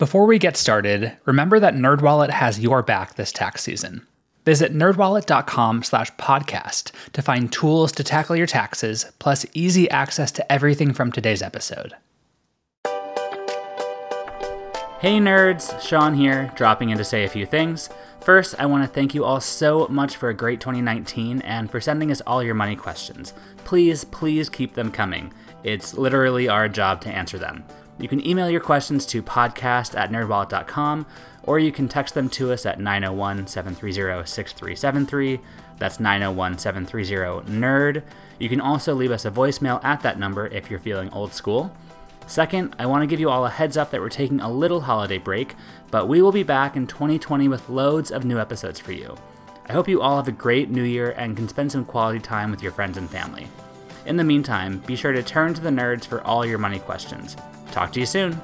Before we get started, remember that NerdWallet has your back this tax season. Visit nerdwallet.com slash podcast to find tools to tackle your taxes, plus easy access to everything from today's episode. Hey nerds, Sean here, dropping in to say a few things. First, I want to thank you all so much for a great 2019 and for sending us all your money questions. Please, please keep them coming. It's literally our job to answer them. You can email your questions to podcast at nerdwallet.com or you can text them to us at 901 730 6373. That's 901 730 NERD. You can also leave us a voicemail at that number if you're feeling old school. Second, I want to give you all a heads up that we're taking a little holiday break, but we will be back in 2020 with loads of new episodes for you. I hope you all have a great new year and can spend some quality time with your friends and family. In the meantime, be sure to turn to the nerds for all your money questions. Talk to you soon.